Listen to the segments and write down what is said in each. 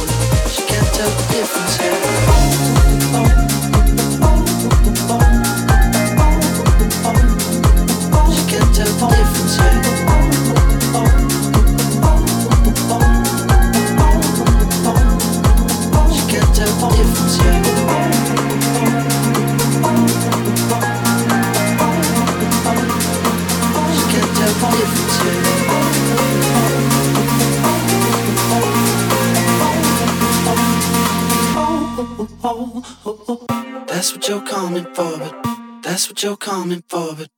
She the difference. That's what you're coming for, but that's what you're coming for, but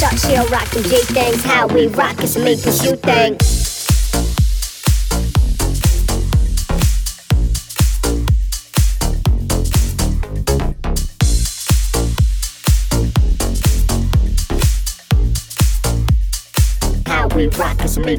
Shot, she'll rock them G things. How we rock, it's a you think. How we rock, it's a me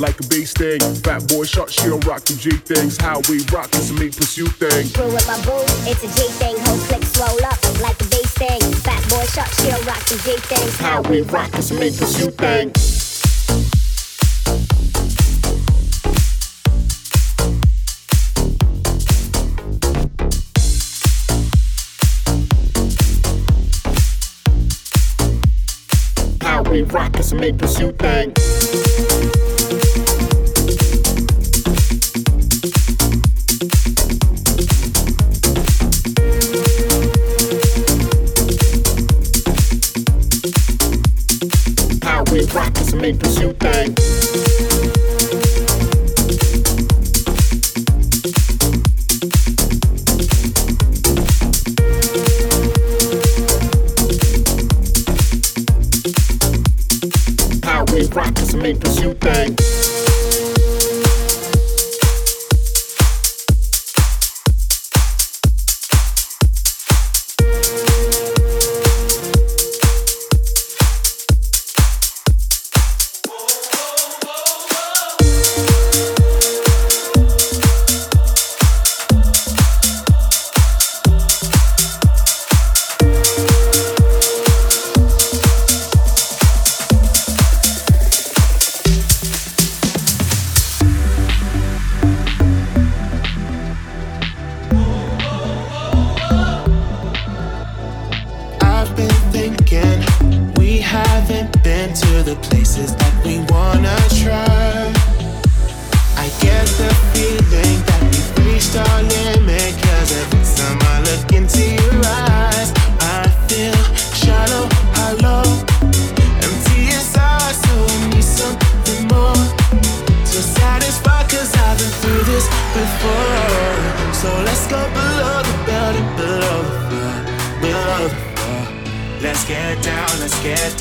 like a bee sting. Fat boy shot, she don't rock them G things. How we rock, it's a me pursue thing. Brew with my boo, it's a G thing, whole click swole up like a bee sting. Fat boy shot, she'll rock them G things. How we rock, it's a me pursue thing. How we rock, it's a me pursue thing.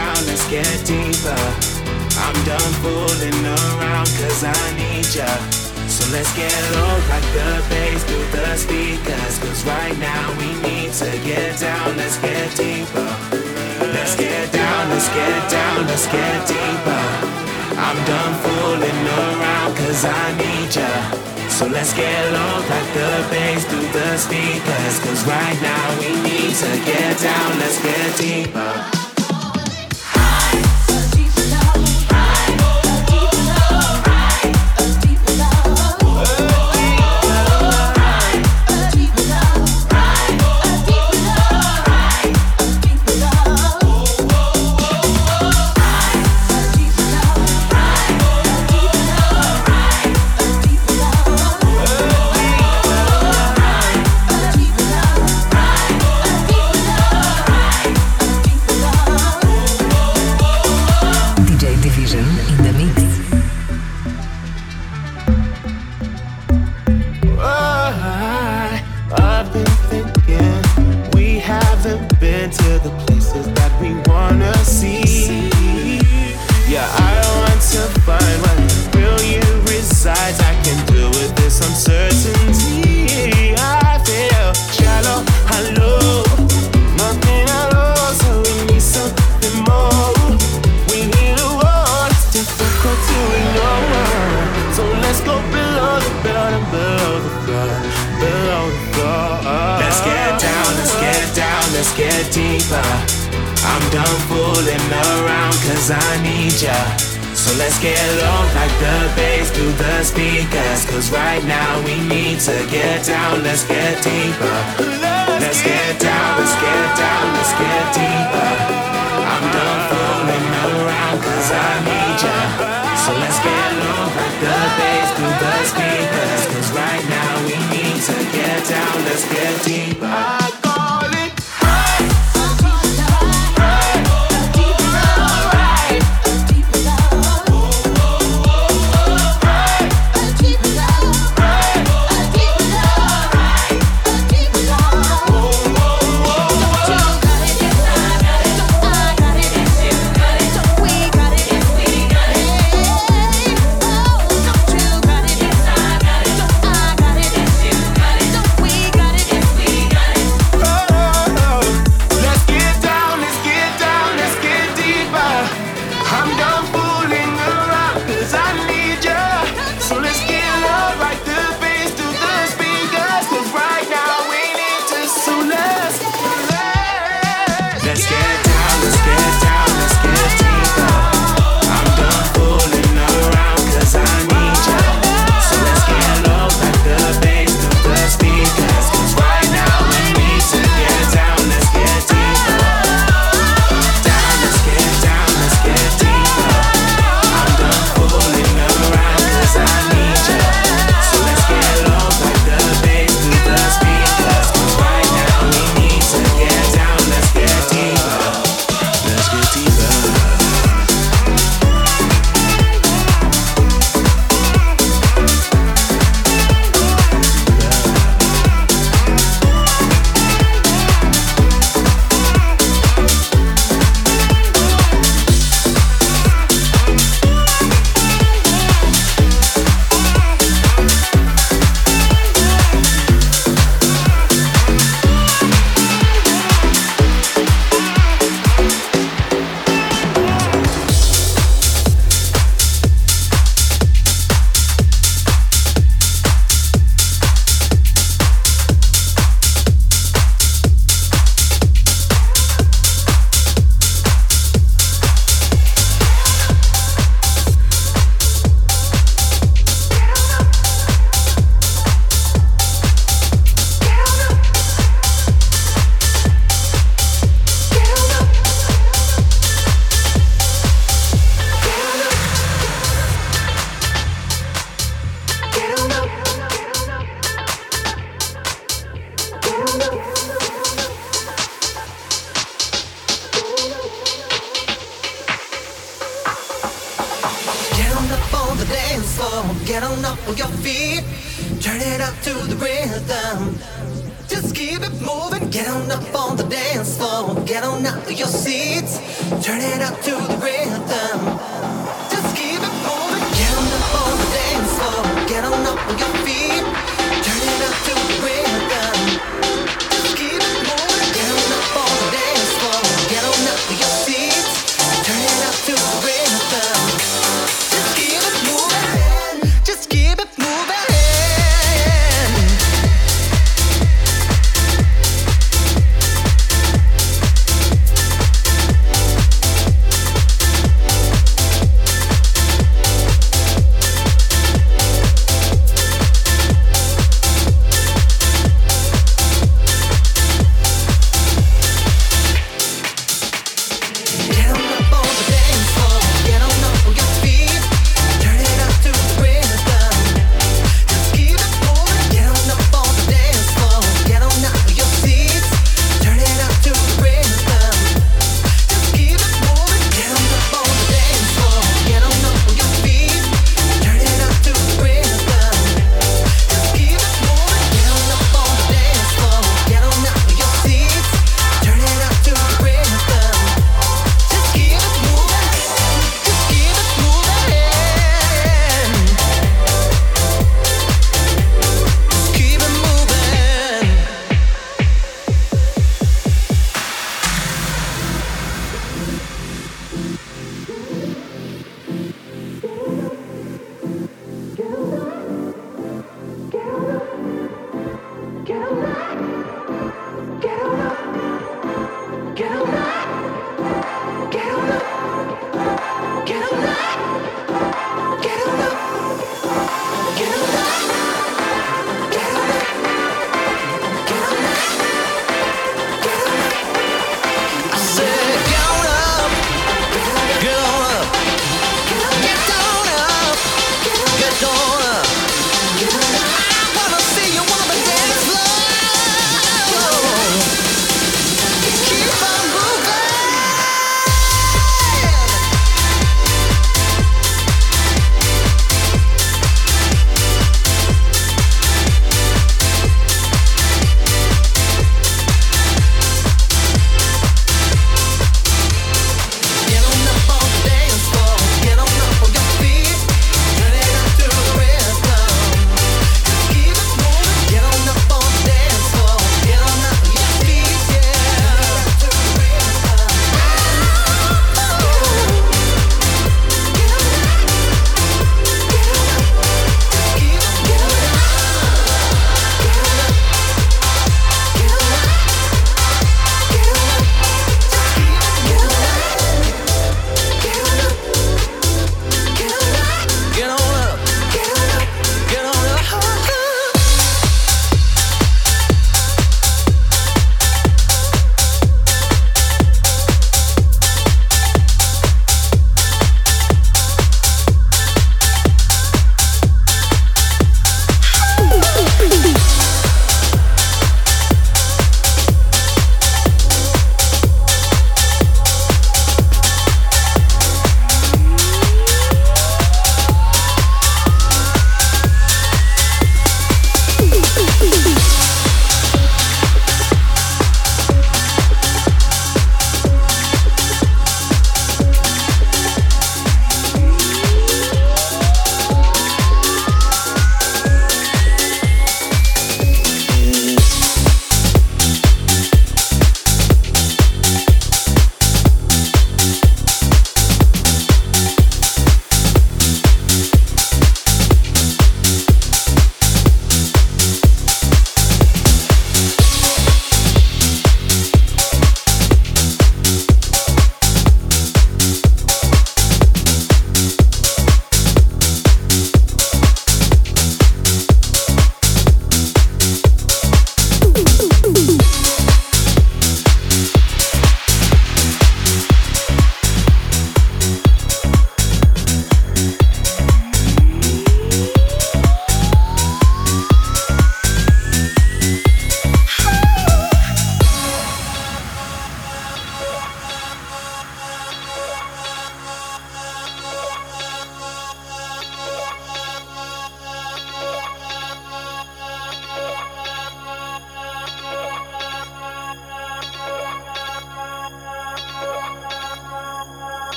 Down, let's get deeper. I'm done fooling around cause I need ya. So let's get low like the bass through the speakers. Cause right now we need to get down, let's get deeper. Let's get down, let's get down, let's get deeper. I'm done fooling around cause I need ya. So let's get low, like the bass through the speakers. Cause right now we need to get down, let's get deeper.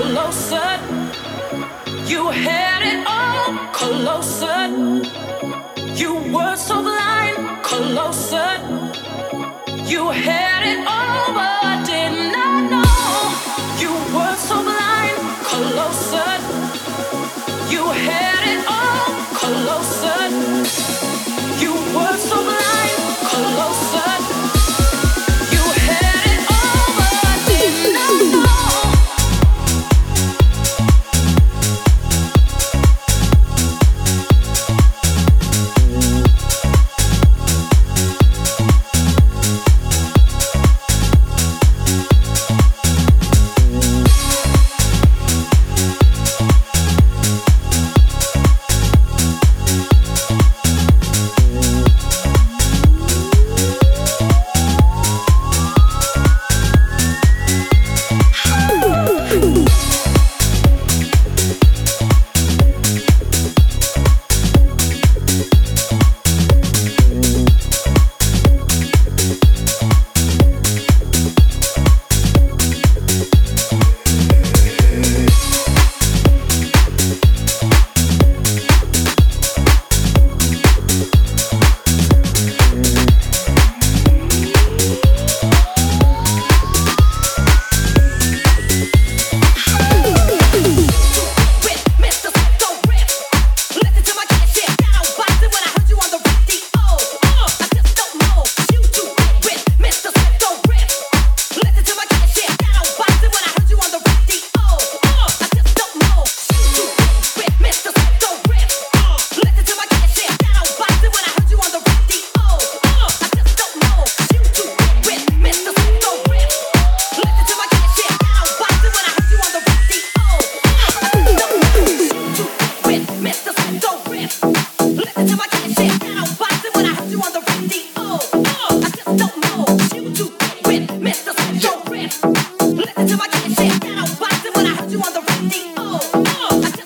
Closer. You had it all closer.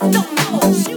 Come